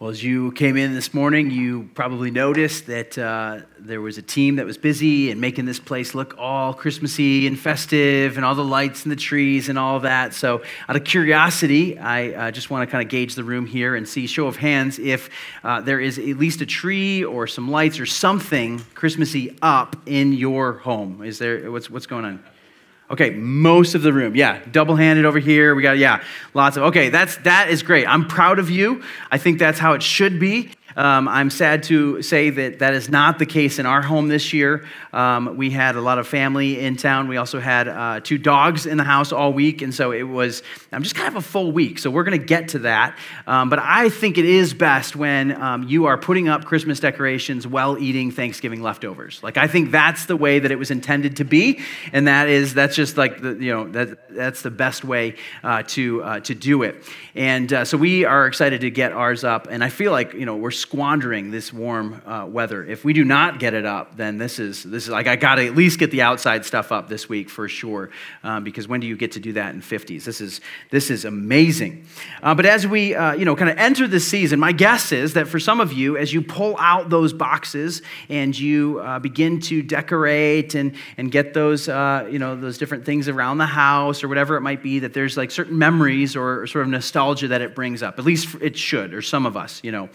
Well, as you came in this morning, you probably noticed that uh, there was a team that was busy and making this place look all Christmassy and festive and all the lights and the trees and all that. So, out of curiosity, I uh, just want to kind of gauge the room here and see, show of hands, if uh, there is at least a tree or some lights or something Christmassy up in your home. Is there, what's, what's going on? Okay, most of the room. Yeah, double-handed over here. We got yeah, lots of. Okay, that's that is great. I'm proud of you. I think that's how it should be. Um, I'm sad to say that that is not the case in our home this year. Um, we had a lot of family in town. We also had uh, two dogs in the house all week, and so it was um, just kind of a full week. So we're going to get to that. Um, but I think it is best when um, you are putting up Christmas decorations while eating Thanksgiving leftovers. Like I think that's the way that it was intended to be, and that is that's just like the you know that that's the best way uh, to uh, to do it. And uh, so we are excited to get ours up, and I feel like you know we're squandering this warm uh, weather. If we do not get it up, then this is this is like I got to at least get the outside stuff up this week for sure, um, because when do you get to do that in 50s? This is this is amazing. Uh, but as we uh, you know kind of enter the season, my guess is that for some of you, as you pull out those boxes and you uh, begin to decorate and and get those uh, you know those different things around the house or whatever it might be, that there's like certain memories or sort of nostalgia that it brings up. At least it should, or some of us, you know.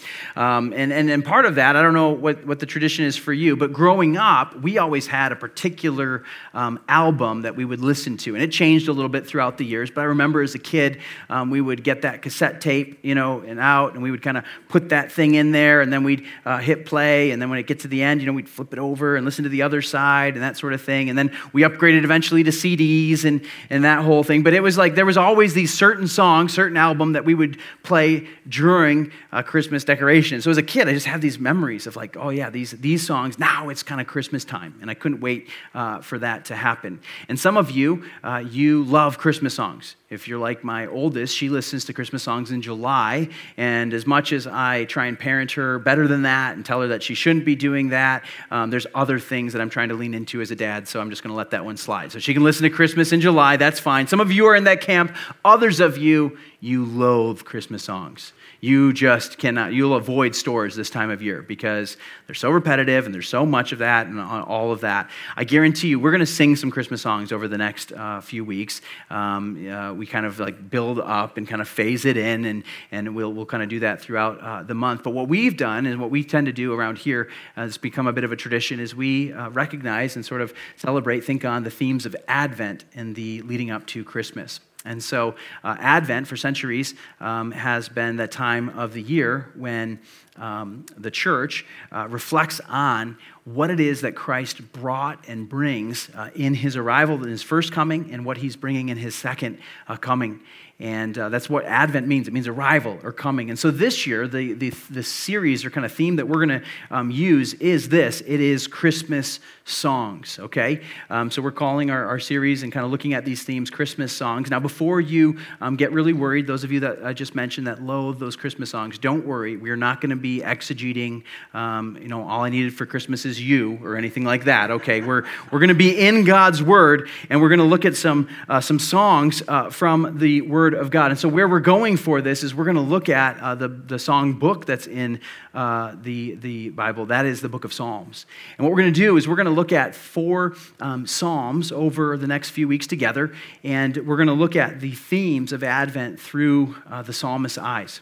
Um, and, and, and part of that, I don't know what, what the tradition is for you, but growing up, we always had a particular um, album that we would listen to. And it changed a little bit throughout the years. But I remember as a kid, um, we would get that cassette tape, you know, and out, and we would kind of put that thing in there, and then we'd uh, hit play. And then when it gets to the end, you know, we'd flip it over and listen to the other side and that sort of thing. And then we upgraded eventually to CDs and, and that whole thing. But it was like there was always these certain songs, certain album that we would play during uh, Christmas decoration. So as a kid, I just have these memories of like, oh yeah, these, these songs, now it's kind of Christmas time. And I couldn't wait uh, for that to happen. And some of you, uh, you love Christmas songs. If you're like my oldest, she listens to Christmas songs in July. And as much as I try and parent her better than that and tell her that she shouldn't be doing that, um, there's other things that I'm trying to lean into as a dad. So I'm just going to let that one slide. So she can listen to Christmas in July. That's fine. Some of you are in that camp. Others of you, you loathe Christmas songs you just cannot, you'll avoid stores this time of year because they're so repetitive and there's so much of that and all of that. I guarantee you, we're going to sing some Christmas songs over the next uh, few weeks. Um, uh, we kind of like build up and kind of phase it in, and, and we'll, we'll kind of do that throughout uh, the month. But what we've done and what we tend to do around here, has become a bit of a tradition, is we uh, recognize and sort of celebrate, think on the themes of Advent and the leading up to Christmas. And so, uh, Advent for centuries um, has been the time of the year when um, the church uh, reflects on what it is that Christ brought and brings uh, in his arrival, in his first coming, and what he's bringing in his second uh, coming. And uh, that's what Advent means. It means arrival or coming. And so this year, the, the, the series or kind of theme that we're going to um, use is this it is Christmas songs, okay? Um, so we're calling our, our series and kind of looking at these themes Christmas songs. Now, before you um, get really worried, those of you that I just mentioned that loathe those Christmas songs, don't worry. We are not going to be exegeting, um, you know, all I needed for Christmas is you or anything like that, okay? We're, we're going to be in God's Word and we're going to look at some, uh, some songs uh, from the Word of God. And so, where we're going for this is we're going to look at uh, the, the song book that's in uh, the, the Bible. That is the book of Psalms. And what we're going to do is we're going to look at four um, Psalms over the next few weeks together. And we're going to look at the themes of Advent through uh, the psalmist's eyes.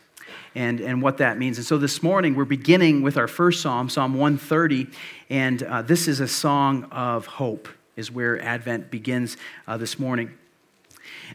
And, and what that means. And so this morning, we're beginning with our first psalm, Psalm 130. And uh, this is a song of hope, is where Advent begins uh, this morning.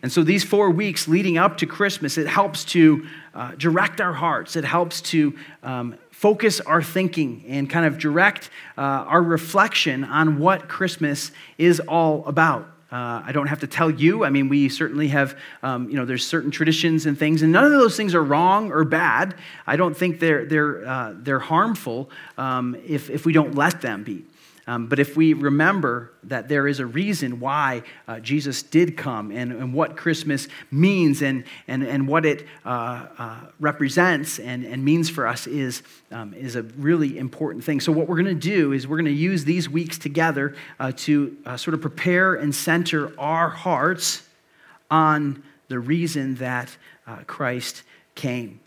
And so, these four weeks leading up to Christmas, it helps to uh, direct our hearts. It helps to um, focus our thinking and kind of direct uh, our reflection on what Christmas is all about. Uh, I don't have to tell you. I mean, we certainly have, um, you know, there's certain traditions and things, and none of those things are wrong or bad. I don't think they're, they're, uh, they're harmful um, if, if we don't let them be. Um, but if we remember that there is a reason why uh, Jesus did come and, and, what Christmas means and, and, and what it uh, uh, represents and, and means for us is, um, is a really important thing. So, what we're going to do is we're going to use these weeks together uh, to uh, sort of prepare and center our hearts on the reason that uh, Christ came.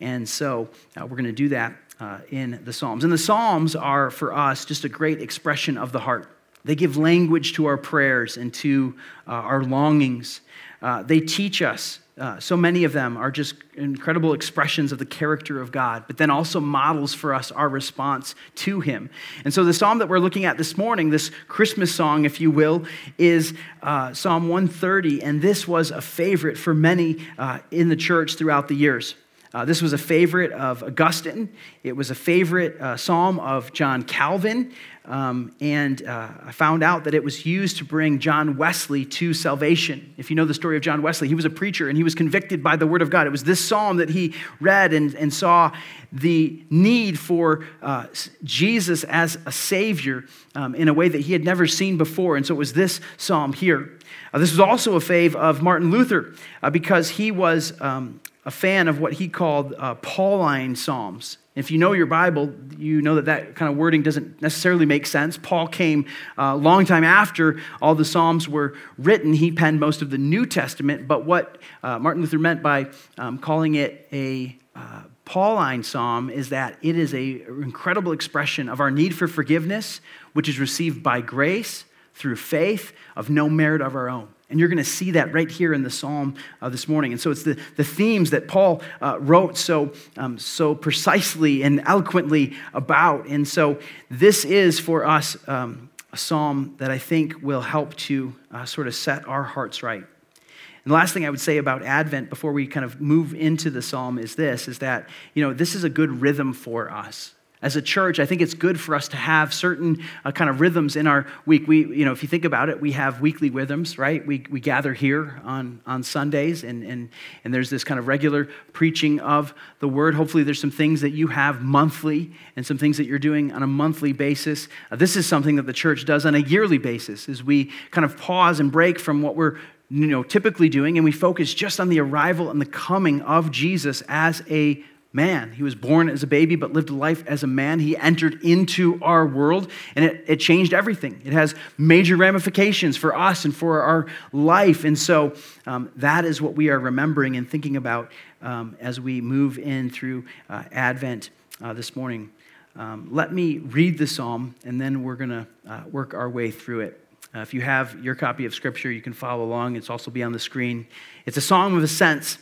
And so we're going to do that uh, in the Psalms. And the Psalms are for us just a great expression of the heart. They give language to our prayers and to uh, our longings. Uh, they teach us. Uh, so many of them are just incredible expressions of the character of God, but then also models for us our response to Him. And so, the psalm that we're looking at this morning, this Christmas song, if you will, is uh, Psalm 130. And this was a favorite for many uh, in the church throughout the years. Uh, this was a favorite of Augustine. It was a favorite uh, psalm of John Calvin. Um, and uh, I found out that it was used to bring John Wesley to salvation. If you know the story of John Wesley, he was a preacher and he was convicted by the word of God. It was this psalm that he read and, and saw the need for uh, Jesus as a savior um, in a way that he had never seen before. And so it was this psalm here. Uh, this was also a fave of Martin Luther uh, because he was um, a fan of what he called uh, Pauline Psalms. If you know your Bible, you know that that kind of wording doesn't necessarily make sense. Paul came a uh, long time after all the Psalms were written. He penned most of the New Testament, but what uh, Martin Luther meant by um, calling it a uh, Pauline psalm is that it is an incredible expression of our need for forgiveness, which is received by grace through faith of no merit of our own. And you're going to see that right here in the psalm uh, this morning. And so it's the, the themes that Paul uh, wrote so, um, so precisely and eloquently about. And so this is for us um, a psalm that I think will help to uh, sort of set our hearts right. And the last thing I would say about Advent before we kind of move into the psalm is this is that, you know, this is a good rhythm for us as a church, I think it's good for us to have certain uh, kind of rhythms in our week. We, you know, if you think about it, we have weekly rhythms, right? We, we gather here on, on Sundays, and, and, and there's this kind of regular preaching of the word. Hopefully, there's some things that you have monthly and some things that you're doing on a monthly basis. Uh, this is something that the church does on a yearly basis, as we kind of pause and break from what we're you know, typically doing, and we focus just on the arrival and the coming of Jesus as a man. He was born as a baby, but lived a life as a man. He entered into our world, and it, it changed everything. It has major ramifications for us and for our life. And so um, that is what we are remembering and thinking about um, as we move in through uh, Advent uh, this morning. Um, let me read the psalm, and then we're going to uh, work our way through it. Uh, if you have your copy of Scripture, you can follow along. It's also be on the screen. It's a psalm of ascents,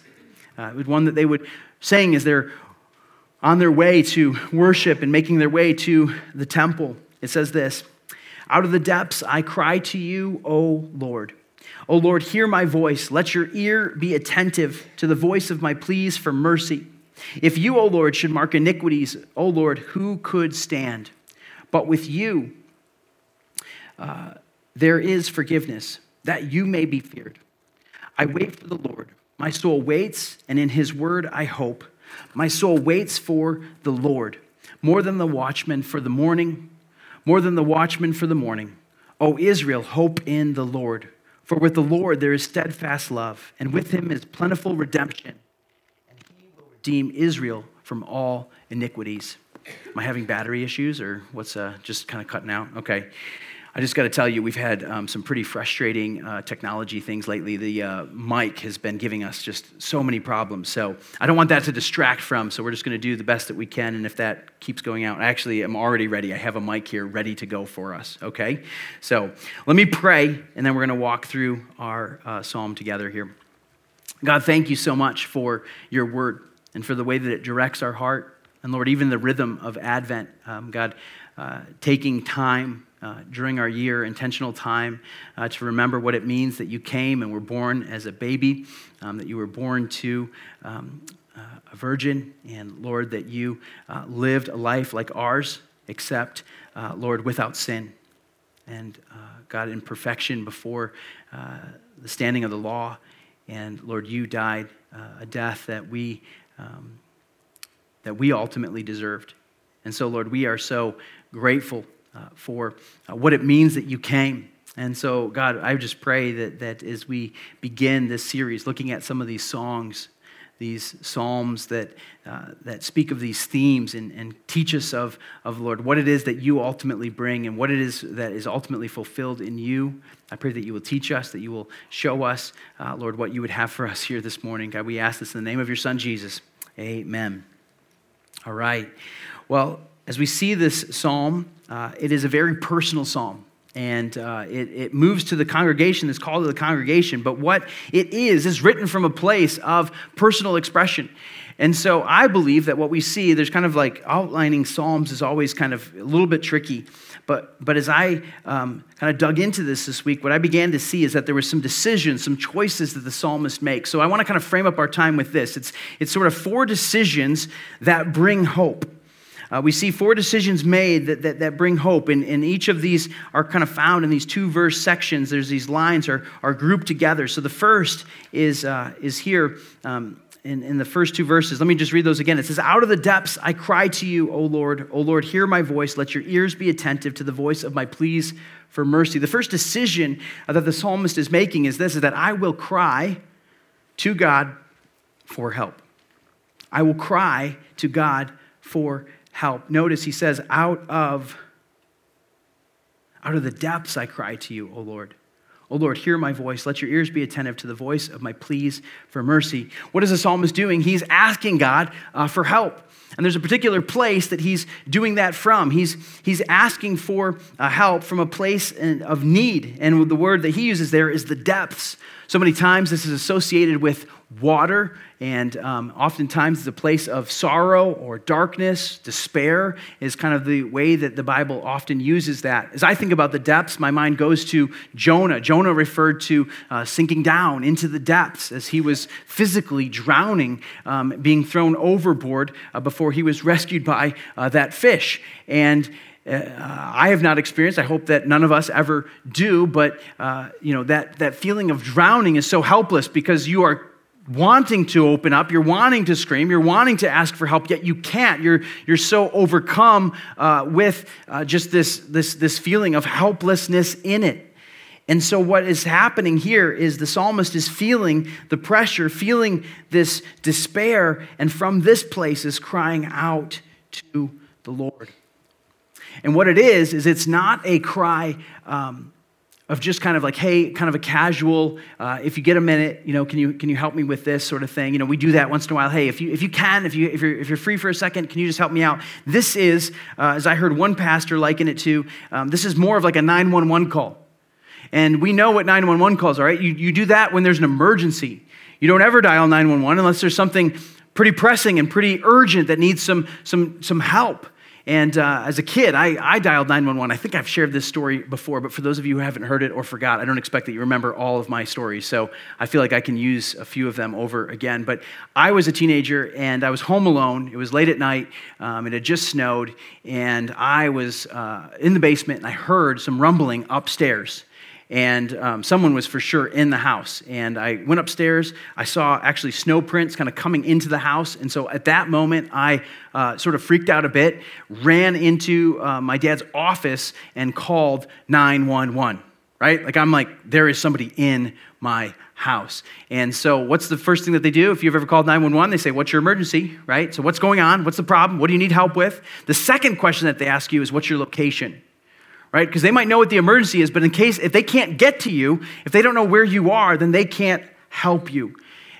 uh, one that they would saying as they're on their way to worship and making their way to the temple. It says this Out of the depths I cry to you, O Lord. O Lord, hear my voice. Let your ear be attentive to the voice of my pleas for mercy. If you, O Lord, should mark iniquities, O Lord, who could stand? But with you, uh, there is forgiveness, that you may be feared. I wait for the Lord. My soul waits, and in his word I hope. My soul waits for the Lord, more than the watchman for the morning, more than the watchman for the morning. O Israel, hope in the Lord. For with the Lord there is steadfast love, and with him is plentiful redemption, and he will redeem Israel from all iniquities. Am I having battery issues, or what's uh, just kind of cutting out? Okay. I just got to tell you, we've had um, some pretty frustrating uh, technology things lately. The uh, mic has been giving us just so many problems. So I don't want that to distract from. So we're just going to do the best that we can. And if that keeps going out, I actually, I'm already ready. I have a mic here ready to go for us. Okay? So let me pray, and then we're going to walk through our uh, psalm together here. God, thank you so much for your word and for the way that it directs our heart. And Lord, even the rhythm of Advent, um, God, uh, taking time uh, during our year, intentional time uh, to remember what it means that you came and were born as a baby, um, that you were born to um, uh, a virgin, and Lord, that you uh, lived a life like ours, except, uh, Lord, without sin. And God, in perfection before the standing of the law. And Lord, you died a death that we, um, that we ultimately deserved. And so, Lord, we are so grateful uh, for uh, what it means that you came. And so, God, I just pray that, that as we begin this series, looking at some of these songs, these psalms that, uh, that speak of these themes and, and teach us of, of, Lord, what it is that you ultimately bring and what it is that is ultimately fulfilled in you. I pray that you will teach us, that you will show us, uh, Lord, what you would have for us here this morning. God, we ask this in the name of your Son, Jesus. Amen. All right. Well, as we see this psalm, uh, it is a very personal psalm. And uh, it, it moves to the congregation, it's called to the congregation. But what it is, is written from a place of personal expression. And so I believe that what we see, there's kind of like outlining Psalms is always kind of a little bit tricky. But, but as I um, kind of dug into this this week, what I began to see is that there were some decisions, some choices that the psalmist makes. So I want to kind of frame up our time with this. It's, it's sort of four decisions that bring hope. Uh, we see four decisions made that, that, that bring hope, and, and each of these are kind of found in these two verse sections. There's these lines are, are grouped together. So the first is, uh, is here um, in, in the first two verses. Let me just read those again. It says, Out of the depths I cry to you, O Lord. O Lord, hear my voice. Let your ears be attentive to the voice of my pleas for mercy. The first decision that the psalmist is making is this is that I will cry to God for help. I will cry to God for help. Notice he says, Out of out of the depths I cry to you, O Lord. O Lord, hear my voice. Let your ears be attentive to the voice of my pleas for mercy. What is the psalmist doing? He's asking God uh, for help. And there's a particular place that he's doing that from. He's, he's asking for uh, help from a place of need. And the word that he uses there is the depths. So many times this is associated with water, and um, oftentimes it's a place of sorrow or darkness. Despair is kind of the way that the Bible often uses that. As I think about the depths, my mind goes to Jonah. Jonah referred to uh, sinking down into the depths as he was physically drowning, um, being thrown overboard uh, before he was rescued by uh, that fish. And uh, I have not experienced. I hope that none of us ever do. But uh, you know that that feeling of drowning is so helpless because you are wanting to open up, you're wanting to scream, you're wanting to ask for help, yet you can't. You're, you're so overcome uh, with uh, just this, this, this feeling of helplessness in it. And so, what is happening here is the psalmist is feeling the pressure, feeling this despair, and from this place is crying out to the Lord. And what it is, is it's not a cry um, of just kind of like, hey, kind of a casual, uh, if you get a minute, you know, can you, can you help me with this sort of thing? You know, we do that once in a while. Hey, if you, if you can, if, you, if, you're, if you're free for a second, can you just help me out? This is, uh, as I heard one pastor liken it to, um, this is more of like a 911 call. And we know what 911 calls are, right? You, you do that when there's an emergency. You don't ever dial 911 unless there's something pretty pressing and pretty urgent that needs some, some, some help. And uh, as a kid, I, I dialed 911. I think I've shared this story before, but for those of you who haven't heard it or forgot, I don't expect that you remember all of my stories. So I feel like I can use a few of them over again. But I was a teenager and I was home alone. It was late at night. Um, it had just snowed. And I was uh, in the basement and I heard some rumbling upstairs and um, someone was for sure in the house. And I went upstairs. I saw actually snow prints kind of coming into the house. And so at that moment, I uh, sort of freaked out a bit, ran into uh, my dad's office, and called 911, right? Like, I'm like, there is somebody in my house. And so, what's the first thing that they do? If you've ever called 911, they say, What's your emergency, right? So, what's going on? What's the problem? What do you need help with? The second question that they ask you is, What's your location? Right? Because they might know what the emergency is, but in case, if they can't get to you, if they don't know where you are, then they can't help you.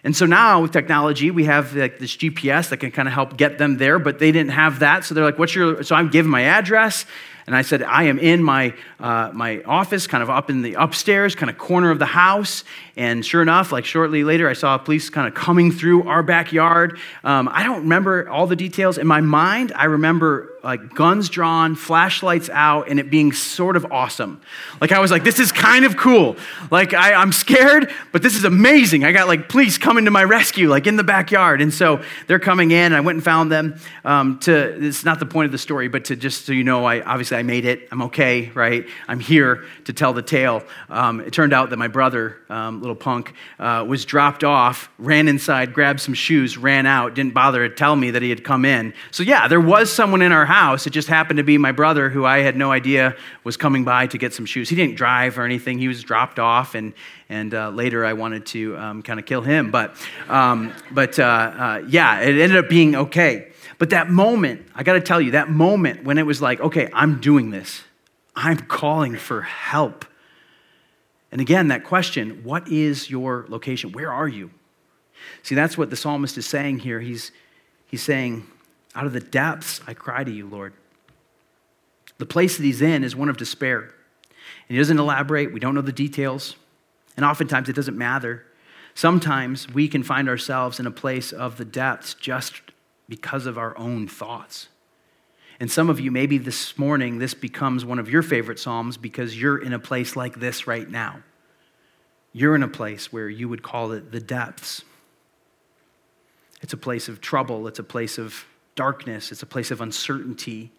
And so now with technology, we have like this GPS that can kind of help get them there, but they didn't have that. So they're like, what's your, so I'm giving my address. And I said, I am in my, uh, my office, kind of up in the upstairs, kind of corner of the house. And sure enough, like shortly later, I saw police kind of coming through our backyard. Um, I don't remember all the details. In my mind, I remember like guns drawn, flashlights out, and it being sort of awesome. Like I was like, this is kind of cool. Like I, I'm scared, but this is amazing. I got like police coming to my rescue, like in the backyard. And so they're coming in. And I went and found them. Um, to it's not the point of the story, but to just so you know, I obviously I made it. I'm okay, right? I'm here to tell the tale. Um, it turned out that my brother, um, little punk, uh, was dropped off, ran inside, grabbed some shoes, ran out, didn't bother to tell me that he had come in. So yeah, there was someone in our house. It just happened to be my brother, who I had no idea was coming by to get some shoes. He didn't drive or anything. He was dropped off, and and uh, later I wanted to um, kind of kill him. But um, but uh, uh, yeah, it ended up being okay. But that moment, I got to tell you, that moment when it was like, okay, I'm doing this. I'm calling for help. And again, that question, what is your location? Where are you? See, that's what the psalmist is saying here. He's He's saying, Out of the depths, I cry to you, Lord. The place that he's in is one of despair. And he doesn't elaborate, we don't know the details, and oftentimes it doesn't matter. Sometimes we can find ourselves in a place of the depths just because of our own thoughts. And some of you, maybe this morning, this becomes one of your favorite Psalms because you're in a place like this right now. You're in a place where you would call it the depths. It's a place of trouble, it's a place of darkness, it's a place of uncertainty.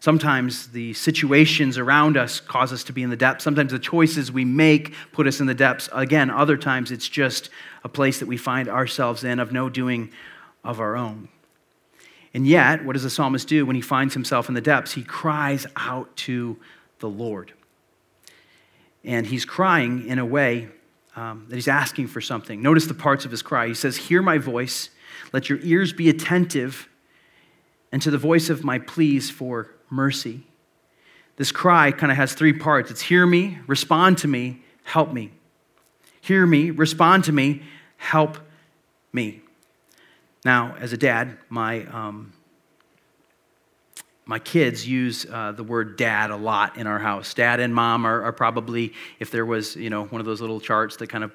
Sometimes the situations around us cause us to be in the depths. Sometimes the choices we make put us in the depths. Again, other times it's just a place that we find ourselves in of no doing of our own. And yet, what does the psalmist do when he finds himself in the depths? He cries out to the Lord. And he's crying in a way um, that he's asking for something. Notice the parts of his cry. He says, Hear my voice, let your ears be attentive, and to the voice of my pleas for mercy. This cry kind of has three parts it's hear me, respond to me, help me. Hear me, respond to me, help me. Now, as a dad, my, um, my kids use uh, the word dad a lot in our house. Dad and mom are, are, probably, if there was, you know, one of those little charts that kind of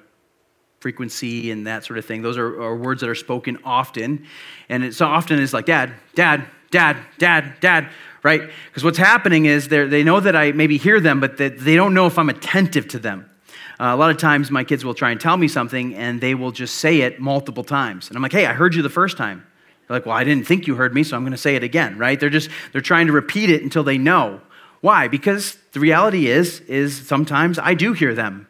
frequency and that sort of thing, those are, are words that are spoken often. And it's often is like dad, dad, dad, dad, dad, right? Because what's happening is they know that I maybe hear them, but that they don't know if I'm attentive to them. Uh, a lot of times my kids will try and tell me something and they will just say it multiple times. And I'm like, hey, I heard you the first time. They're like, well, I didn't think you heard me, so I'm going to say it again, right? They're just, they're trying to repeat it until they know. Why? Because the reality is, is sometimes I do hear them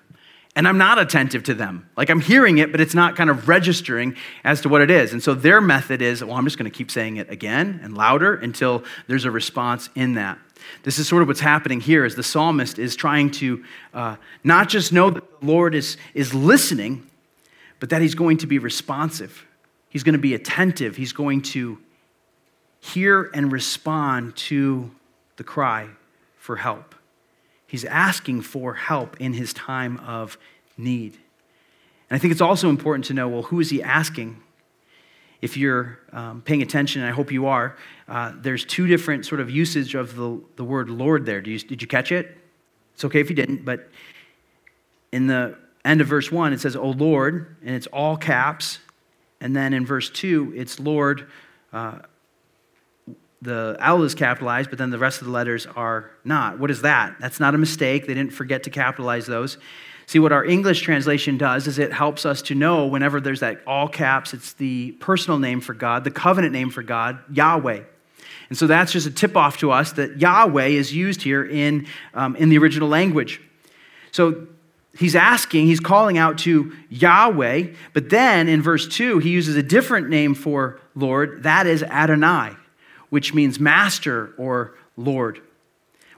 and I'm not attentive to them. Like I'm hearing it, but it's not kind of registering as to what it is. And so their method is, well, I'm just going to keep saying it again and louder until there's a response in that. This is sort of what's happening here is the psalmist is trying to uh, not just know that the Lord is, is listening, but that he's going to be responsive. He's going to be attentive. He's going to hear and respond to the cry for help. He's asking for help in his time of need. And I think it's also important to know well, who is he asking? if you're um, paying attention, and I hope you are, uh, there's two different sort of usage of the, the word Lord there. You, did you catch it? It's okay if you didn't, but in the end of verse 1, it says, Oh Lord, and it's all caps. And then in verse 2, it's Lord. Uh, the L is capitalized, but then the rest of the letters are not. What is that? That's not a mistake. They didn't forget to capitalize those. See, what our English translation does is it helps us to know whenever there's that all caps, it's the personal name for God, the covenant name for God, Yahweh. And so that's just a tip off to us that Yahweh is used here in, um, in the original language. So he's asking, he's calling out to Yahweh, but then in verse 2, he uses a different name for Lord. That is Adonai, which means master or Lord.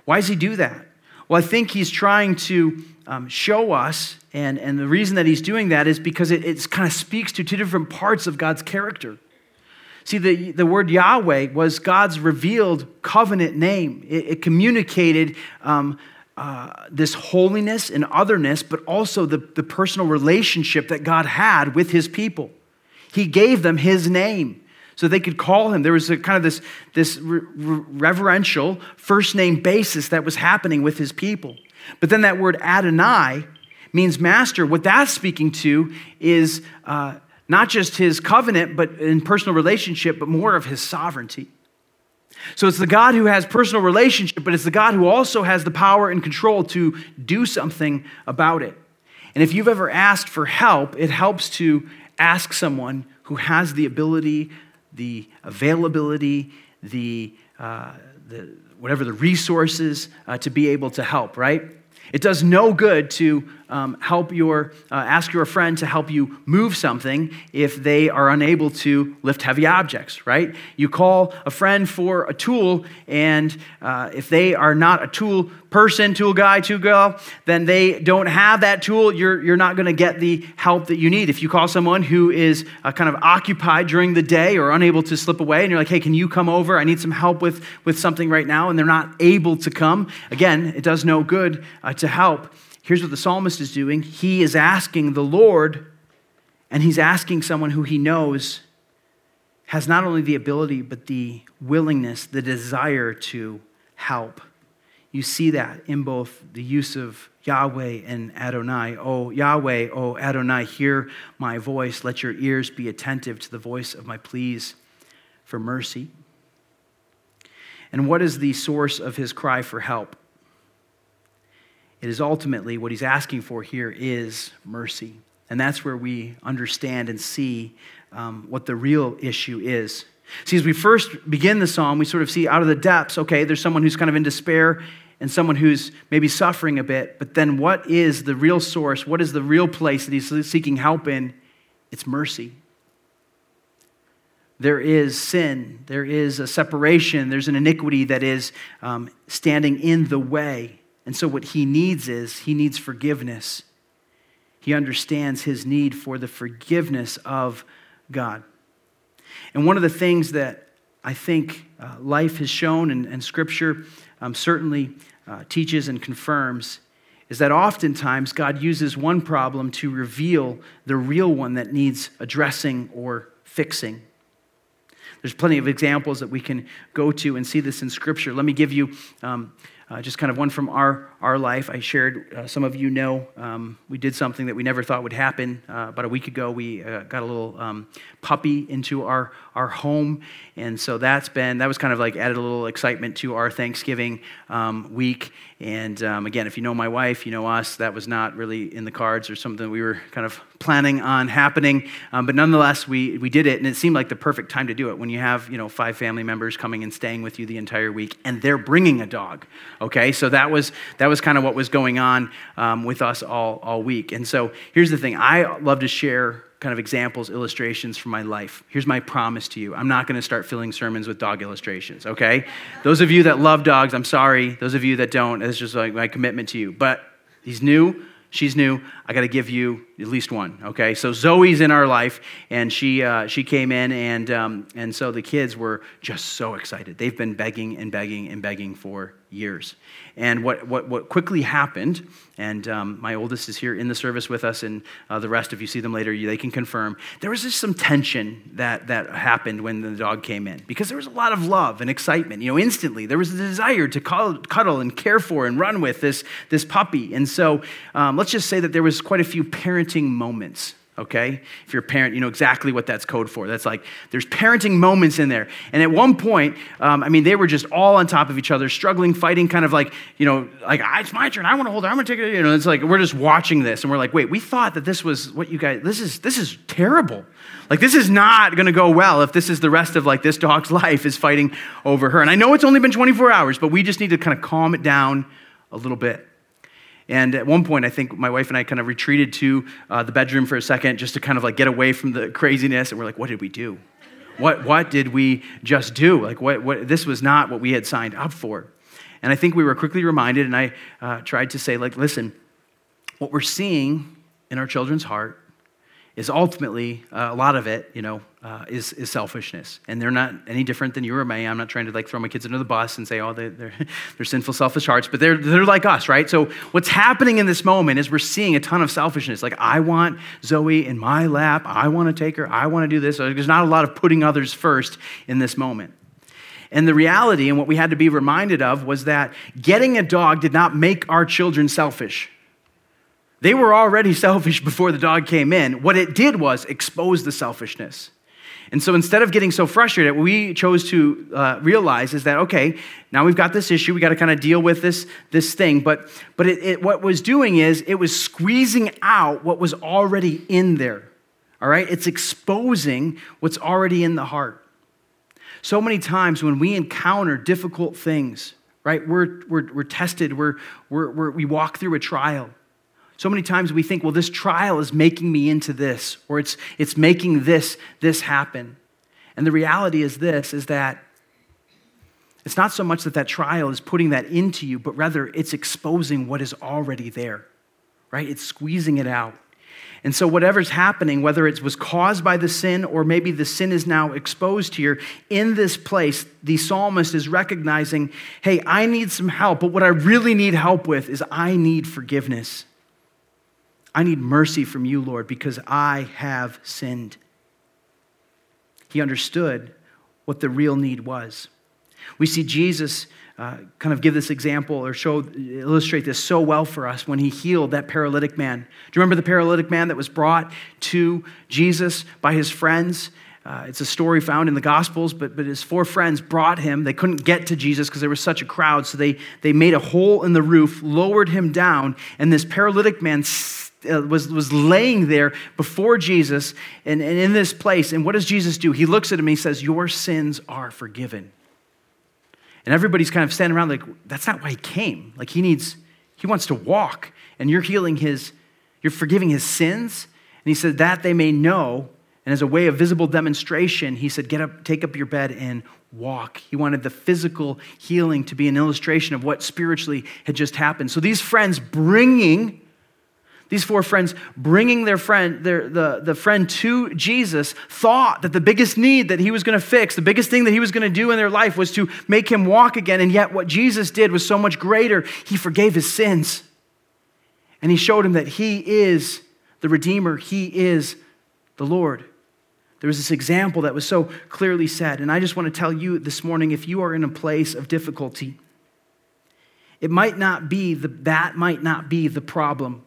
Why does he do that? Well, I think he's trying to um, show us, and, and the reason that he's doing that is because it kind of speaks to two different parts of God's character. See, the, the word Yahweh was God's revealed covenant name. It, it communicated um, uh, this holiness and otherness, but also the, the personal relationship that God had with his people. He gave them his name so they could call him. There was a kind of this, this reverential first name basis that was happening with his people. But then that word Adonai means master. What that's speaking to is uh, not just his covenant, but in personal relationship, but more of his sovereignty. So it's the God who has personal relationship, but it's the God who also has the power and control to do something about it. And if you've ever asked for help, it helps to ask someone who has the ability, the availability, the, uh, the whatever the resources uh, to be able to help, right? It does no good to um, help your, uh, ask your friend to help you move something if they are unable to lift heavy objects, right? You call a friend for a tool, and uh, if they are not a tool person, tool guy, tool girl, then they don't have that tool. You're, you're not going to get the help that you need. If you call someone who is uh, kind of occupied during the day or unable to slip away, and you're like, hey, can you come over? I need some help with, with something right now, and they're not able to come, again, it does no good uh, to help. Here's what the psalmist is doing he is asking the Lord, and he's asking someone who he knows has not only the ability, but the willingness, the desire to help. You see that in both the use of Yahweh and Adonai. Oh, Yahweh, oh, Adonai, hear my voice. Let your ears be attentive to the voice of my pleas for mercy. And what is the source of his cry for help? It is ultimately what he's asking for here is mercy. And that's where we understand and see um, what the real issue is. See, as we first begin the psalm, we sort of see out of the depths, okay, there's someone who's kind of in despair and someone who's maybe suffering a bit, but then what is the real source? What is the real place that he's seeking help in? It's mercy. There is sin, there is a separation, there's an iniquity that is um, standing in the way. And so, what he needs is he needs forgiveness. He understands his need for the forgiveness of God. And one of the things that I think uh, life has shown and, and Scripture um, certainly uh, teaches and confirms is that oftentimes God uses one problem to reveal the real one that needs addressing or fixing. There's plenty of examples that we can go to and see this in Scripture. Let me give you um, uh, just kind of one from our, our life. I shared, uh, some of you know, um, we did something that we never thought would happen. Uh, about a week ago, we uh, got a little um, puppy into our, our home. And so that's been, that was kind of like added a little excitement to our Thanksgiving um, week. And um, again, if you know my wife, you know us, that was not really in the cards or something we were kind of planning on happening. Um, but nonetheless, we, we did it, and it seemed like the perfect time to do it when you have, you know, five family members coming and staying with you the entire week, and they're bringing a dog. Okay, so that was, that was kind of what was going on um, with us all, all week. And so here's the thing I love to share kind of examples, illustrations from my life. Here's my promise to you I'm not going to start filling sermons with dog illustrations, okay? Those of you that love dogs, I'm sorry. Those of you that don't, it's just like my commitment to you. But he's new, she's new. I got to give you at least one, okay? So Zoe's in our life, and she, uh, she came in, and, um, and so the kids were just so excited. They've been begging and begging and begging for years. And what, what, what quickly happened, and um, my oldest is here in the service with us, and uh, the rest, if you see them later, they can confirm, there was just some tension that, that happened when the dog came in because there was a lot of love and excitement. You know, instantly, there was a desire to cuddle and care for and run with this, this puppy. And so um, let's just say that there was quite a few parenting moments okay? If you're a parent, you know exactly what that's code for. That's like, there's parenting moments in there. And at one point, um, I mean, they were just all on top of each other, struggling, fighting, kind of like, you know, like, it's my turn, I want to hold it, I'm going to take it. You know, it's like, we're just watching this and we're like, wait, we thought that this was what you guys, this is, this is terrible. Like, this is not going to go well if this is the rest of like this dog's life is fighting over her. And I know it's only been 24 hours, but we just need to kind of calm it down a little bit. And at one point, I think my wife and I kind of retreated to uh, the bedroom for a second just to kind of like get away from the craziness. And we're like, what did we do? What, what did we just do? Like, what, what, this was not what we had signed up for. And I think we were quickly reminded, and I uh, tried to say, like, listen, what we're seeing in our children's heart is ultimately uh, a lot of it, you know, uh, is, is selfishness. And they're not any different than you or me. I'm not trying to like throw my kids under the bus and say, oh, they're, they're, they're sinful, selfish hearts, but they're, they're like us, right? So what's happening in this moment is we're seeing a ton of selfishness. Like, I want Zoe in my lap. I want to take her. I want to do this. There's not a lot of putting others first in this moment. And the reality, and what we had to be reminded of, was that getting a dog did not make our children selfish. They were already selfish before the dog came in. What it did was expose the selfishness. And so instead of getting so frustrated, what we chose to uh, realize is that, okay, now we've got this issue. We got to kind of deal with this, this thing. But, but it, it, what was doing is it was squeezing out what was already in there. All right? It's exposing what's already in the heart. So many times when we encounter difficult things, right, we're, we're, we're tested, we're, we're, we're we walk through a trial. So many times we think, well, this trial is making me into this, or it's, it's making this, this happen. And the reality is this, is that it's not so much that that trial is putting that into you, but rather it's exposing what is already there, right? It's squeezing it out. And so, whatever's happening, whether it was caused by the sin or maybe the sin is now exposed here, in this place, the psalmist is recognizing, hey, I need some help, but what I really need help with is I need forgiveness. I need mercy from you, Lord, because I have sinned. He understood what the real need was. We see Jesus uh, kind of give this example or show, illustrate this so well for us when he healed that paralytic man. Do you remember the paralytic man that was brought to Jesus by his friends? Uh, it's a story found in the Gospels, but, but his four friends brought him. They couldn't get to Jesus because there was such a crowd, so they, they made a hole in the roof, lowered him down, and this paralytic man uh, was, was laying there before Jesus and, and in this place. And what does Jesus do? He looks at him and he says, Your sins are forgiven. And everybody's kind of standing around like, That's not why he came. Like, he needs, he wants to walk, and you're healing his, you're forgiving his sins. And he said, That they may know and as a way of visible demonstration, he said, Get up, take up your bed, and walk. He wanted the physical healing to be an illustration of what spiritually had just happened. So these friends bringing, these four friends bringing their friend, their, the, the friend to Jesus, thought that the biggest need that he was going to fix, the biggest thing that he was going to do in their life was to make him walk again. And yet, what Jesus did was so much greater. He forgave his sins. And he showed him that he is the Redeemer, he is the Lord. There was this example that was so clearly said. And I just want to tell you this morning if you are in a place of difficulty, it might not be the, that might not be the problem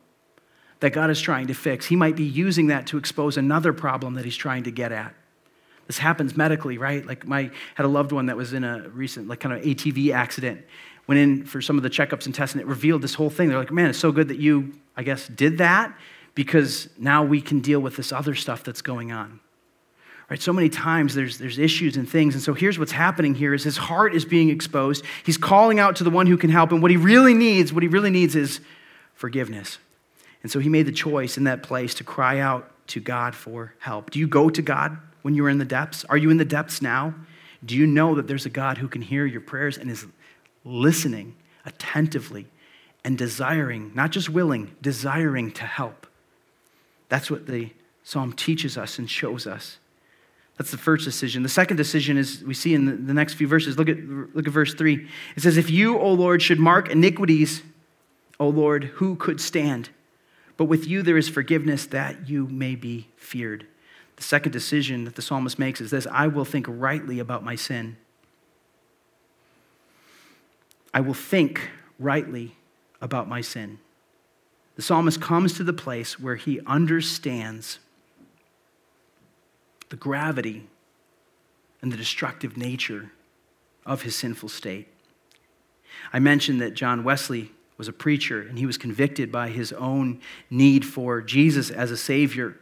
that God is trying to fix. He might be using that to expose another problem that he's trying to get at. This happens medically, right? Like my had a loved one that was in a recent like kind of ATV accident. Went in for some of the checkups and tests and it revealed this whole thing. They're like, "Man, it's so good that you I guess did that because now we can deal with this other stuff that's going on." Right? So many times there's, there's issues and things. And so here's what's happening here is his heart is being exposed. He's calling out to the one who can help him. What he really needs, what he really needs is forgiveness. And so he made the choice in that place to cry out to God for help. Do you go to God when you are in the depths? Are you in the depths now? Do you know that there's a God who can hear your prayers and is listening attentively and desiring, not just willing, desiring to help? That's what the psalm teaches us and shows us. That's the first decision. The second decision is we see in the, the next few verses. Look at, look at verse 3. It says, If you, O Lord, should mark iniquities, O Lord, who could stand? But with you there is forgiveness that you may be feared. The second decision that the psalmist makes is this I will think rightly about my sin. I will think rightly about my sin. The psalmist comes to the place where he understands the gravity and the destructive nature of his sinful state. I mentioned that John Wesley was a preacher and he was convicted by his own need for Jesus as a Savior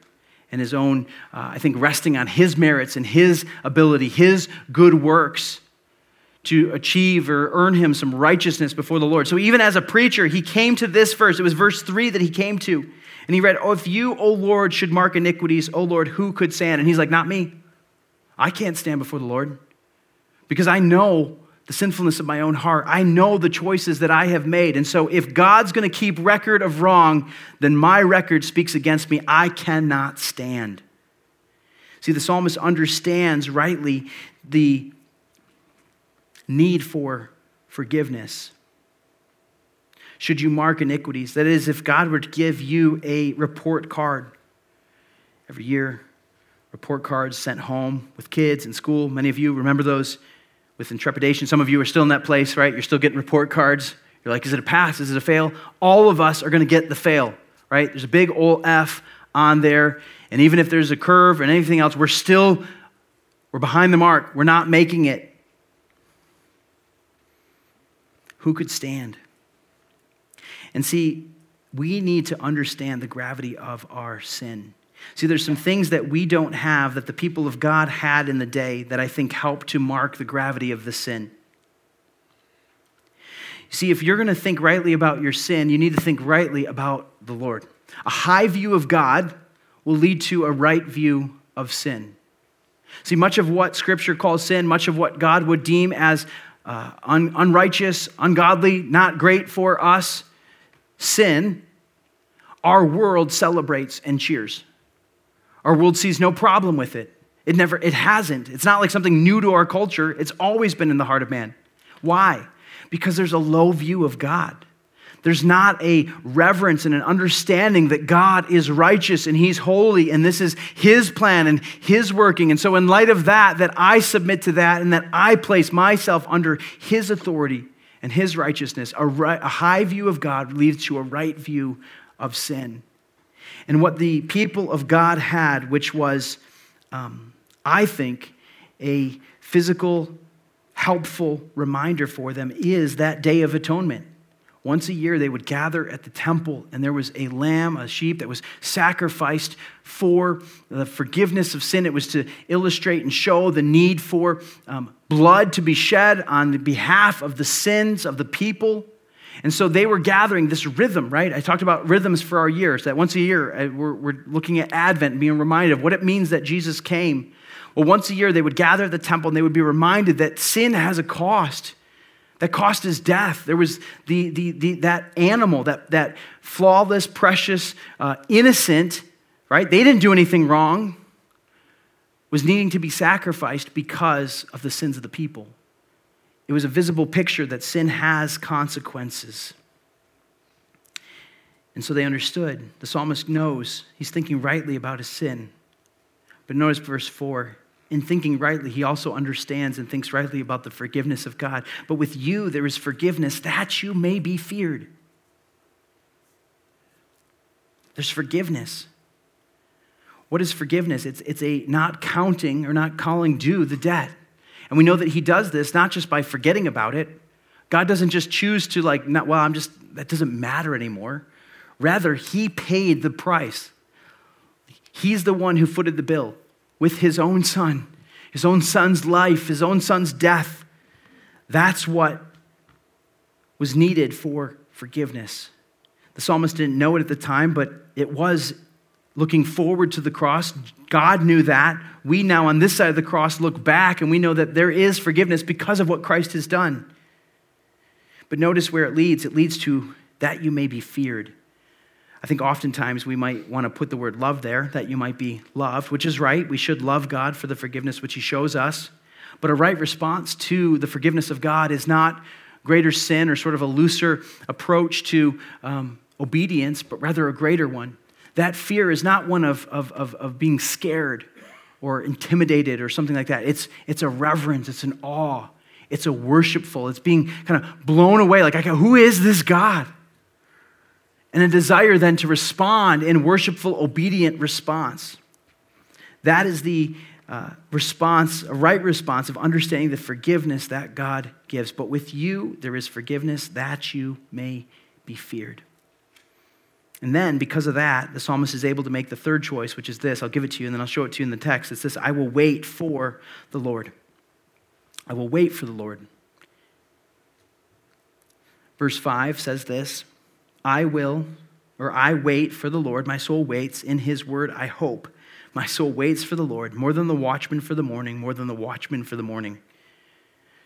and his own, uh, I think, resting on his merits and his ability, his good works to achieve or earn him some righteousness before the Lord. So even as a preacher, he came to this verse. It was verse 3 that he came to. And he read, Oh, if you, O Lord, should mark iniquities, O Lord, who could stand? And he's like, Not me. I can't stand before the Lord because I know the sinfulness of my own heart. I know the choices that I have made. And so if God's going to keep record of wrong, then my record speaks against me. I cannot stand. See, the psalmist understands rightly the need for forgiveness should you mark iniquities. That is, if God were to give you a report card every year, report cards sent home with kids in school. Many of you remember those with intrepidation. Some of you are still in that place, right? You're still getting report cards. You're like, is it a pass? Is it a fail? All of us are going to get the fail, right? There's a big old F on there. And even if there's a curve and anything else, we're still, we're behind the mark. We're not making it. Who could stand? And see, we need to understand the gravity of our sin. See, there's some things that we don't have that the people of God had in the day that I think help to mark the gravity of the sin. See, if you're going to think rightly about your sin, you need to think rightly about the Lord. A high view of God will lead to a right view of sin. See, much of what Scripture calls sin, much of what God would deem as uh, un- unrighteous, ungodly, not great for us, sin, our world celebrates and cheers. Our world sees no problem with it. It never, it hasn't. It's not like something new to our culture. It's always been in the heart of man. Why? Because there's a low view of God. There's not a reverence and an understanding that God is righteous and He's holy and this is His plan and His working. And so, in light of that, that I submit to that and that I place myself under His authority and His righteousness, a, right, a high view of God leads to a right view of sin. And what the people of God had, which was, um, I think, a physical, helpful reminder for them, is that day of atonement. Once a year, they would gather at the temple, and there was a lamb, a sheep that was sacrificed for the forgiveness of sin. It was to illustrate and show the need for um, blood to be shed on behalf of the sins of the people. And so they were gathering this rhythm, right? I talked about rhythms for our years, that once a year uh, we're, we're looking at Advent being reminded of what it means that Jesus came. Well, once a year they would gather at the temple and they would be reminded that sin has a cost. That cost is death. There was the, the, the, that animal, that, that flawless, precious, uh, innocent, right? They didn't do anything wrong, was needing to be sacrificed because of the sins of the people. It was a visible picture that sin has consequences. And so they understood. The psalmist knows he's thinking rightly about his sin. But notice verse 4 in thinking rightly, he also understands and thinks rightly about the forgiveness of God. But with you, there is forgiveness that you may be feared. There's forgiveness. What is forgiveness? It's, it's a not counting or not calling due the debt. And we know that he does this not just by forgetting about it. God doesn't just choose to, like, not, well, I'm just, that doesn't matter anymore. Rather, he paid the price. He's the one who footed the bill with his own son, his own son's life, his own son's death. That's what was needed for forgiveness. The psalmist didn't know it at the time, but it was looking forward to the cross. God knew that. We now, on this side of the cross, look back and we know that there is forgiveness because of what Christ has done. But notice where it leads it leads to that you may be feared. I think oftentimes we might want to put the word love there, that you might be loved, which is right. We should love God for the forgiveness which He shows us. But a right response to the forgiveness of God is not greater sin or sort of a looser approach to um, obedience, but rather a greater one. That fear is not one of, of, of, of being scared or intimidated or something like that. It's, it's a reverence, it's an awe, it's a worshipful, it's being kind of blown away. Like, who is this God? and a desire then to respond in worshipful, obedient response. That is the uh, response, a right response of understanding the forgiveness that God gives. But with you, there is forgiveness that you may be feared. And then, because of that, the psalmist is able to make the third choice, which is this. I'll give it to you and then I'll show it to you in the text. It's this I will wait for the Lord. I will wait for the Lord. Verse 5 says this I will, or I wait for the Lord. My soul waits in his word, I hope. My soul waits for the Lord more than the watchman for the morning, more than the watchman for the morning.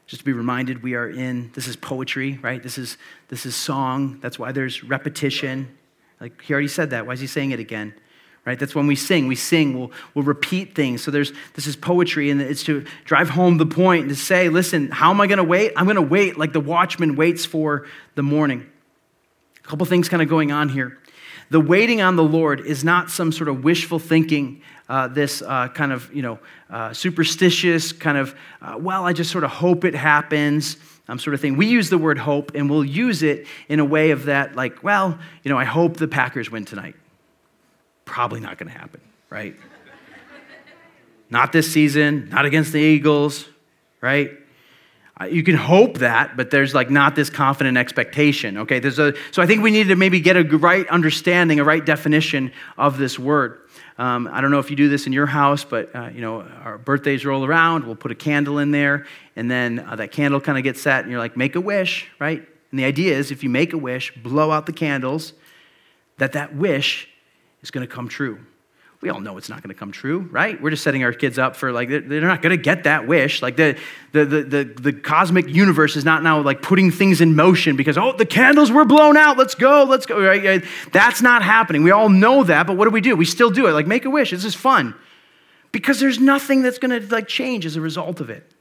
Just to be reminded, we are in, this is poetry, right? This is, this is song. That's why there's repetition. Like he already said that. Why is he saying it again? Right? That's when we sing. We sing, we'll, we'll repeat things. So there's this is poetry, and it's to drive home the point and to say, listen, how am I gonna wait? I'm gonna wait like the watchman waits for the morning. A couple things kind of going on here. The waiting on the Lord is not some sort of wishful thinking, uh, this uh, kind of, you know, uh, superstitious kind of, uh, well, I just sort of hope it happens um, sort of thing. We use the word hope, and we'll use it in a way of that, like, well, you know, I hope the Packers win tonight. Probably not going to happen, right? not this season, not against the Eagles, right? You can hope that, but there's like not this confident expectation. Okay, there's a, so I think we need to maybe get a right understanding, a right definition of this word. Um, I don't know if you do this in your house, but uh, you know our birthdays roll around. We'll put a candle in there, and then uh, that candle kind of gets set, and you're like, make a wish, right? And the idea is, if you make a wish, blow out the candles, that that wish is going to come true we all know it's not going to come true, right? We're just setting our kids up for like, they're not going to get that wish. Like the, the, the, the, the cosmic universe is not now like putting things in motion because, oh, the candles were blown out. Let's go, let's go, right? That's not happening. We all know that, but what do we do? We still do it. Like, make a wish. This is fun because there's nothing that's going to like change as a result of it.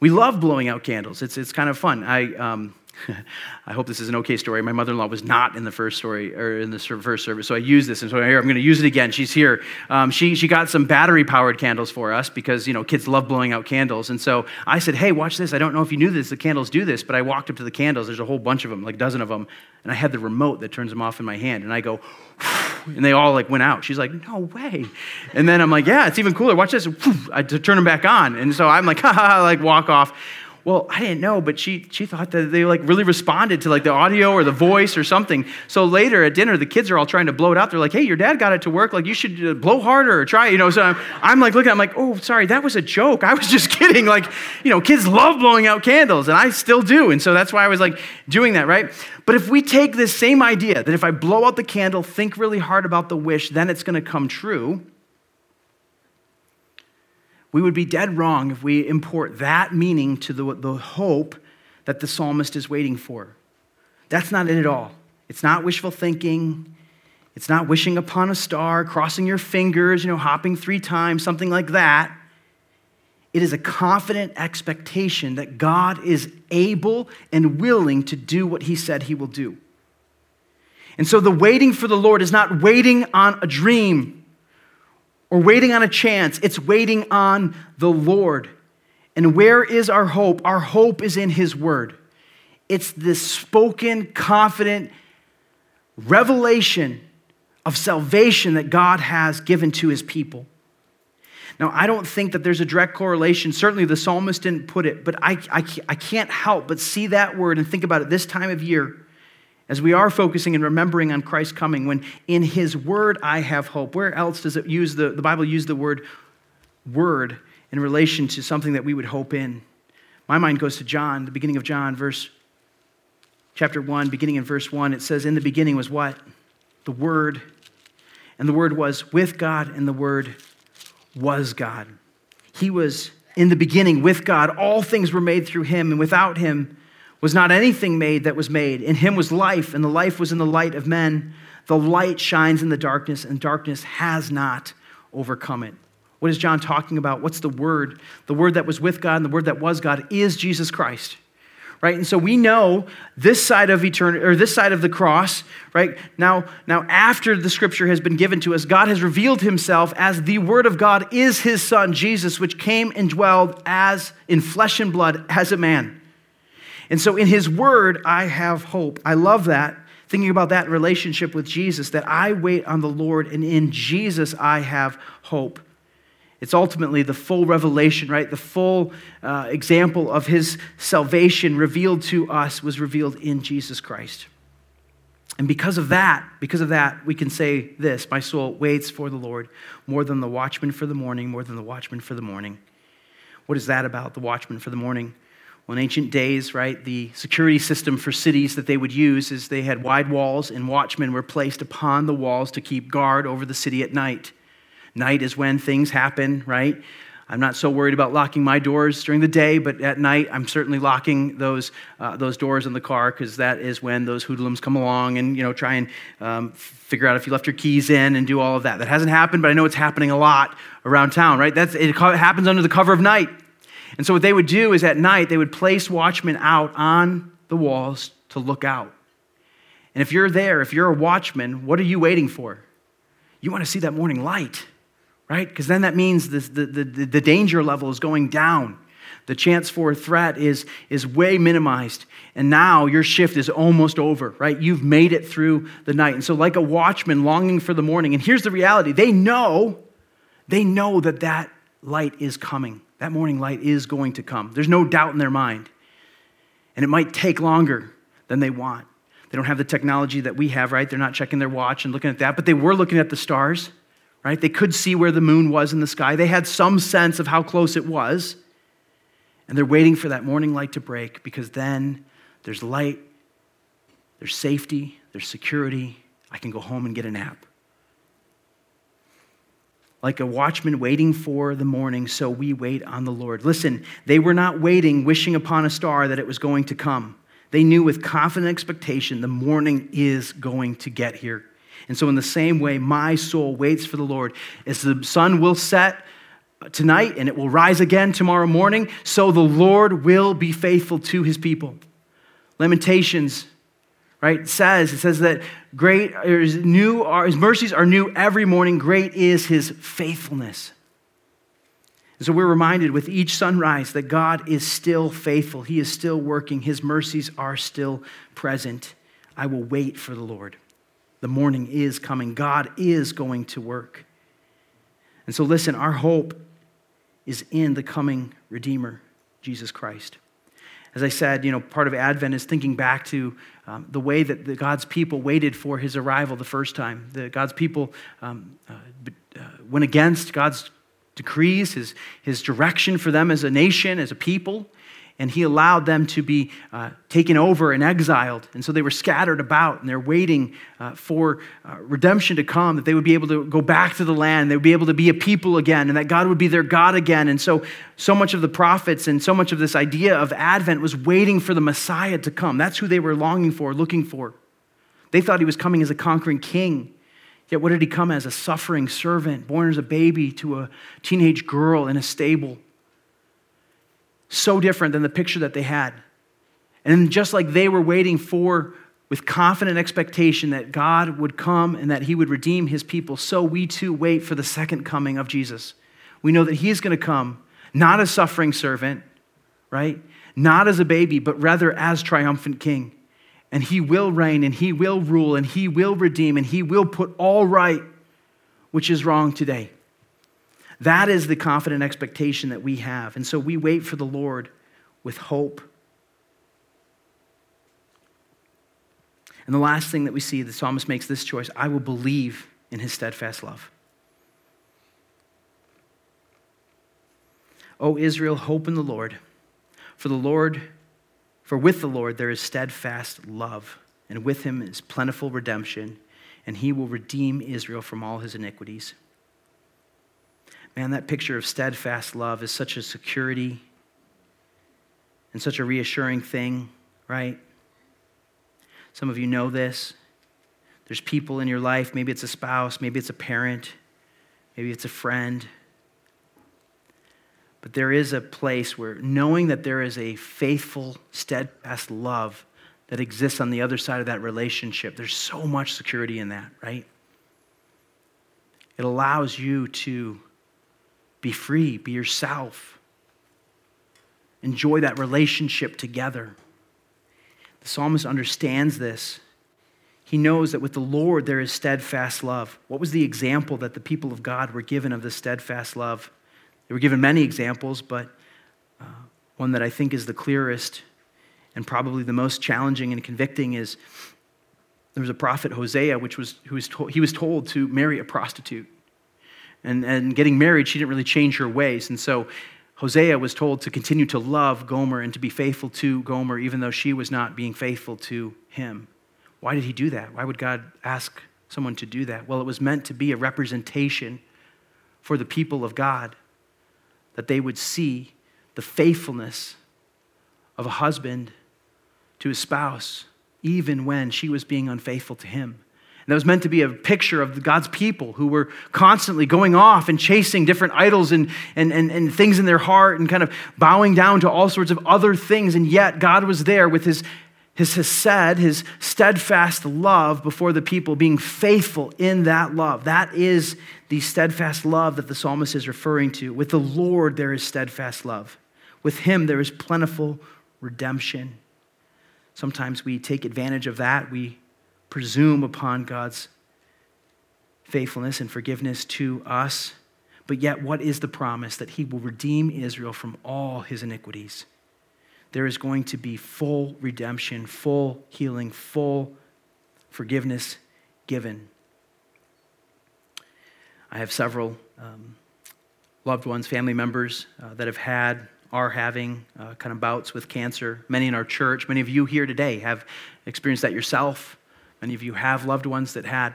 We love blowing out candles. It's, it's kind of fun. I, um, I hope this is an okay story. My mother in law was not in the first story or in the first service, so I use this. And so here, I'm going to use it again. She's here. Um, she, she got some battery powered candles for us because, you know, kids love blowing out candles. And so I said, hey, watch this. I don't know if you knew this, the candles do this, but I walked up to the candles. There's a whole bunch of them, like a dozen of them. And I had the remote that turns them off in my hand. And I go, and they all like went out. She's like, no way. And then I'm like, yeah, it's even cooler. Watch this. I to turn them back on. And so I'm like, ha ha, like walk off well, I didn't know, but she, she thought that they like really responded to like the audio or the voice or something. So later at dinner, the kids are all trying to blow it out. They're like, hey, your dad got it to work. Like, you should uh, blow harder or try, you know. So I'm, I'm like looking, I'm like, oh, sorry, that was a joke. I was just kidding. Like, you know, kids love blowing out candles, and I still do. And so that's why I was like doing that, right? But if we take this same idea that if I blow out the candle, think really hard about the wish, then it's going to come true we would be dead wrong if we import that meaning to the, the hope that the psalmist is waiting for. That's not it at all. It's not wishful thinking. It's not wishing upon a star, crossing your fingers, you know, hopping three times, something like that. It is a confident expectation that God is able and willing to do what he said he will do. And so the waiting for the Lord is not waiting on a dream or waiting on a chance, it's waiting on the Lord. And where is our hope? Our hope is in His Word. It's this spoken, confident revelation of salvation that God has given to His people. Now, I don't think that there's a direct correlation. Certainly, the psalmist didn't put it, but I, I, I can't help but see that word and think about it this time of year as we are focusing and remembering on Christ's coming, when in his word I have hope. Where else does it use the, the Bible use the word word in relation to something that we would hope in? My mind goes to John, the beginning of John, verse chapter 1, beginning in verse 1. It says, In the beginning was what? The Word. And the Word was with God, and the Word was God. He was in the beginning with God. All things were made through him, and without him, was not anything made that was made. In him was life, and the life was in the light of men. The light shines in the darkness, and darkness has not overcome it. What is John talking about? What's the word? The word that was with God and the word that was God is Jesus Christ. Right? And so we know this side of eternity or this side of the cross, right? Now, now after the scripture has been given to us, God has revealed himself as the word of God is his son Jesus, which came and dwelled as in flesh and blood as a man. And so in his word, I have hope. I love that. Thinking about that relationship with Jesus, that I wait on the Lord, and in Jesus I have hope. It's ultimately the full revelation, right? The full uh, example of his salvation revealed to us was revealed in Jesus Christ. And because of that, because of that, we can say this My soul waits for the Lord more than the watchman for the morning, more than the watchman for the morning. What is that about, the watchman for the morning? Well, in ancient days, right, the security system for cities that they would use is they had wide walls, and watchmen were placed upon the walls to keep guard over the city at night. Night is when things happen, right? I'm not so worried about locking my doors during the day, but at night I'm certainly locking those, uh, those doors in the car because that is when those hoodlums come along and you know try and um, figure out if you left your keys in and do all of that. That hasn't happened, but I know it's happening a lot around town, right? That's, it happens under the cover of night. And so, what they would do is at night, they would place watchmen out on the walls to look out. And if you're there, if you're a watchman, what are you waiting for? You want to see that morning light, right? Because then that means the, the, the, the danger level is going down. The chance for a threat is, is way minimized. And now your shift is almost over, right? You've made it through the night. And so, like a watchman longing for the morning, and here's the reality they know, they know that that light is coming. That morning light is going to come. There's no doubt in their mind. And it might take longer than they want. They don't have the technology that we have, right? They're not checking their watch and looking at that, but they were looking at the stars, right? They could see where the moon was in the sky. They had some sense of how close it was. And they're waiting for that morning light to break because then there's light, there's safety, there's security. I can go home and get a nap like a watchman waiting for the morning, so we wait on the Lord. Listen, they were not waiting, wishing upon a star that it was going to come. They knew with confident expectation the morning is going to get here. And so, in the same way, my soul waits for the Lord. As the sun will set tonight and it will rise again tomorrow morning, so the Lord will be faithful to his people. Lamentations, right, says, it says that great, his, new, his mercies are new every morning. Great is his faithfulness. And so we're reminded with each sunrise that God is still faithful. He is still working. His mercies are still present. I will wait for the Lord. The morning is coming. God is going to work. And so, listen, our hope is in the coming Redeemer, Jesus Christ. As I said, you know, part of Advent is thinking back to um, the way that the God's people waited for his arrival the first time. The God's people um, uh, uh, went against God's decrees, his, his direction for them as a nation, as a people, and he allowed them to be uh, taken over and exiled. And so they were scattered about, and they're waiting uh, for uh, redemption to come, that they would be able to go back to the land, they would be able to be a people again, and that God would be their God again. And so, so much of the prophets and so much of this idea of Advent was waiting for the Messiah to come. That's who they were longing for, looking for. They thought he was coming as a conquering king. Yet, what did he come as? A suffering servant, born as a baby to a teenage girl in a stable. So different than the picture that they had. And just like they were waiting for, with confident expectation that God would come and that he would redeem his people, so we too wait for the second coming of Jesus. We know that he is going to come, not as suffering servant, right? Not as a baby, but rather as triumphant king and he will reign and he will rule and he will redeem and he will put all right which is wrong today. That is the confident expectation that we have. And so we wait for the Lord with hope. And the last thing that we see, the psalmist makes this choice I will believe in his steadfast love. O Israel, hope in the Lord, for the Lord for with the Lord there is steadfast love, and with him is plentiful redemption, and he will redeem Israel from all his iniquities. Man, that picture of steadfast love is such a security and such a reassuring thing, right? Some of you know this. There's people in your life, maybe it's a spouse, maybe it's a parent, maybe it's a friend but there is a place where knowing that there is a faithful, steadfast love that exists on the other side of that relationship, there's so much security in that, right? It allows you to be free, be yourself, enjoy that relationship together. The psalmist understands this. He knows that with the Lord there is steadfast love. What was the example that the people of God were given of this steadfast love? They were given many examples, but uh, one that I think is the clearest and probably the most challenging and convicting is there was a prophet Hosea, which was who was told, he was told to marry a prostitute, and and getting married, she didn't really change her ways, and so Hosea was told to continue to love Gomer and to be faithful to Gomer, even though she was not being faithful to him. Why did he do that? Why would God ask someone to do that? Well, it was meant to be a representation for the people of God that they would see the faithfulness of a husband to his spouse, even when she was being unfaithful to him. And that was meant to be a picture of God's people who were constantly going off and chasing different idols and, and, and, and things in their heart and kind of bowing down to all sorts of other things. And yet, God was there with his his hesed, his steadfast love before the people, being faithful in that love. That is the steadfast love that the psalmist is referring to. With the Lord, there is steadfast love. With him, there is plentiful redemption. Sometimes we take advantage of that. We presume upon God's faithfulness and forgiveness to us. But yet, what is the promise? That he will redeem Israel from all his iniquities there is going to be full redemption, full healing, full forgiveness given. I have several um, loved ones, family members uh, that have had, are having uh, kind of bouts with cancer. Many in our church, many of you here today have experienced that yourself. Many of you have loved ones that had.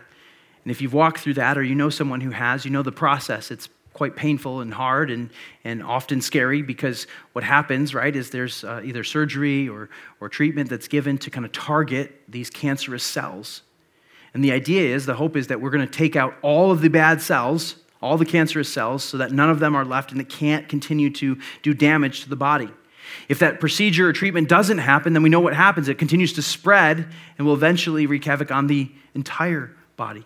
And if you've walked through that or you know someone who has, you know the process. It's quite painful and hard and, and often scary because what happens, right, is there's uh, either surgery or, or treatment that's given to kind of target these cancerous cells. And the idea is, the hope is that we're going to take out all of the bad cells, all the cancerous cells, so that none of them are left and it can't continue to do damage to the body. If that procedure or treatment doesn't happen, then we know what happens. It continues to spread and will eventually wreak havoc on the entire body.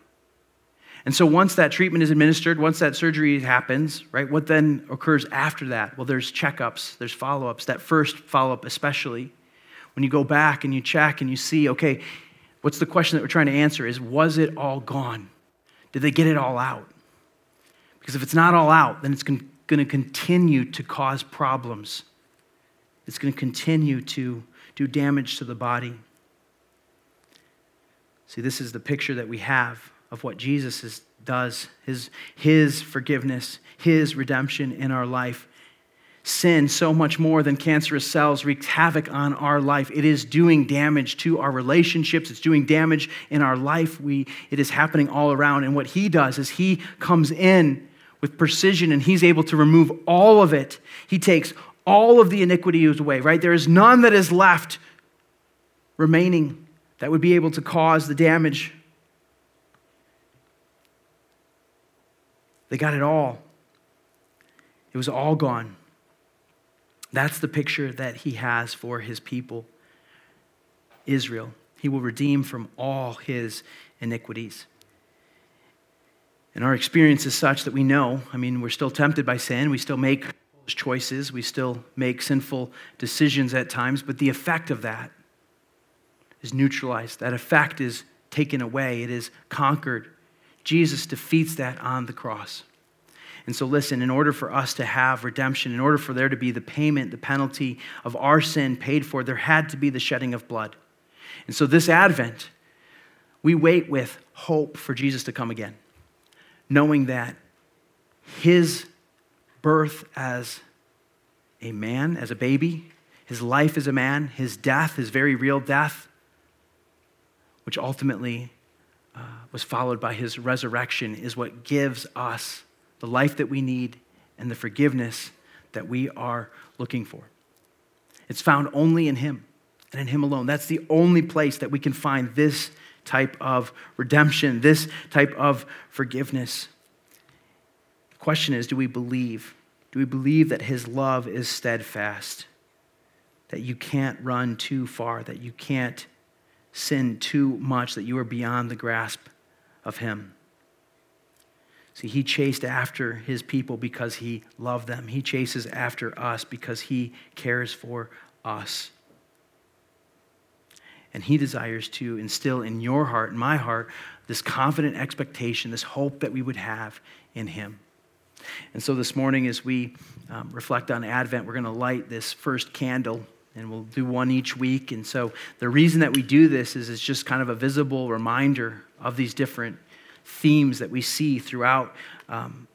And so once that treatment is administered, once that surgery happens, right, what then occurs after that? Well, there's checkups, there's follow ups, that first follow up, especially. When you go back and you check and you see, okay, what's the question that we're trying to answer is was it all gone? Did they get it all out? Because if it's not all out, then it's going to continue to cause problems. It's going to continue to do damage to the body. See, this is the picture that we have of what Jesus is, does, his, his forgiveness, his redemption in our life. Sin, so much more than cancerous cells, wreaks havoc on our life. It is doing damage to our relationships. It's doing damage in our life. We, it is happening all around. And what he does is he comes in with precision and he's able to remove all of it. He takes all of the iniquity is away, right? There is none that is left remaining that would be able to cause the damage They got it all. It was all gone. That's the picture that he has for his people, Israel. He will redeem from all his iniquities. And our experience is such that we know, I mean, we're still tempted by sin, we still make choices, we still make sinful decisions at times, but the effect of that is neutralized. That effect is taken away, it is conquered. Jesus defeats that on the cross. And so, listen, in order for us to have redemption, in order for there to be the payment, the penalty of our sin paid for, there had to be the shedding of blood. And so, this Advent, we wait with hope for Jesus to come again, knowing that his birth as a man, as a baby, his life as a man, his death, his very real death, which ultimately uh, was followed by his resurrection is what gives us the life that we need and the forgiveness that we are looking for. It's found only in him and in him alone. That's the only place that we can find this type of redemption, this type of forgiveness. Question is do we believe? Do we believe that his love is steadfast? That you can't run too far, that you can't sin too much that you are beyond the grasp of Him. See, He chased after His people because He loved them. He chases after us because He cares for us. And He desires to instill in your heart in my heart this confident expectation, this hope that we would have in Him. And so this morning, as we um, reflect on Advent, we're going to light this first candle and we'll do one each week. And so the reason that we do this is it's just kind of a visible reminder of these different themes that we see throughout um,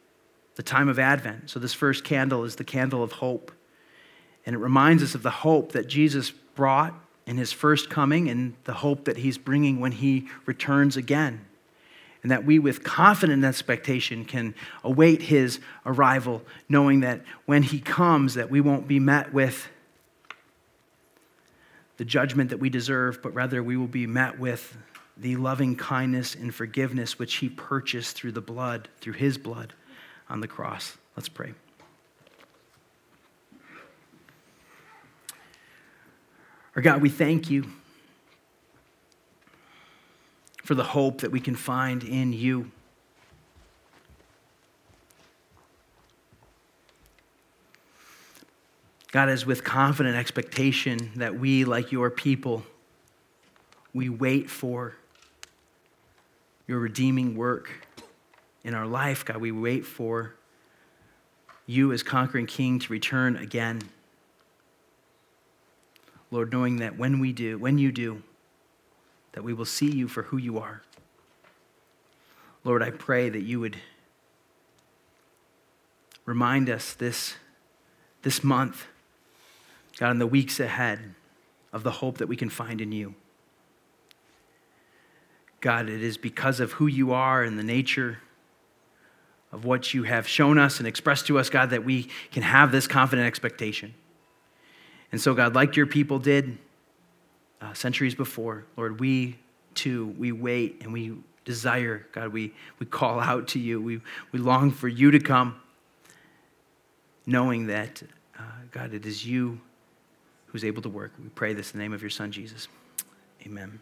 the time of Advent. So this first candle is the candle of hope. And it reminds us of the hope that Jesus brought in his first coming and the hope that he's bringing when he returns again. And that we, with confident expectation, can await his arrival, knowing that when he comes, that we won't be met with the judgment that we deserve, but rather we will be met with the loving kindness and forgiveness which he purchased through the blood, through his blood on the cross. Let's pray. Our God, we thank you for the hope that we can find in you. God, is with confident expectation that we, like your people, we wait for your redeeming work in our life. God, we wait for you as conquering king to return again. Lord, knowing that when we do, when you do, that we will see you for who you are. Lord, I pray that you would remind us this, this month God, in the weeks ahead, of the hope that we can find in you. God, it is because of who you are and the nature of what you have shown us and expressed to us, God, that we can have this confident expectation. And so, God, like your people did uh, centuries before, Lord, we too, we wait and we desire, God, we, we call out to you. We, we long for you to come, knowing that, uh, God, it is you who's able to work. We pray this in the name of your son, Jesus. Amen.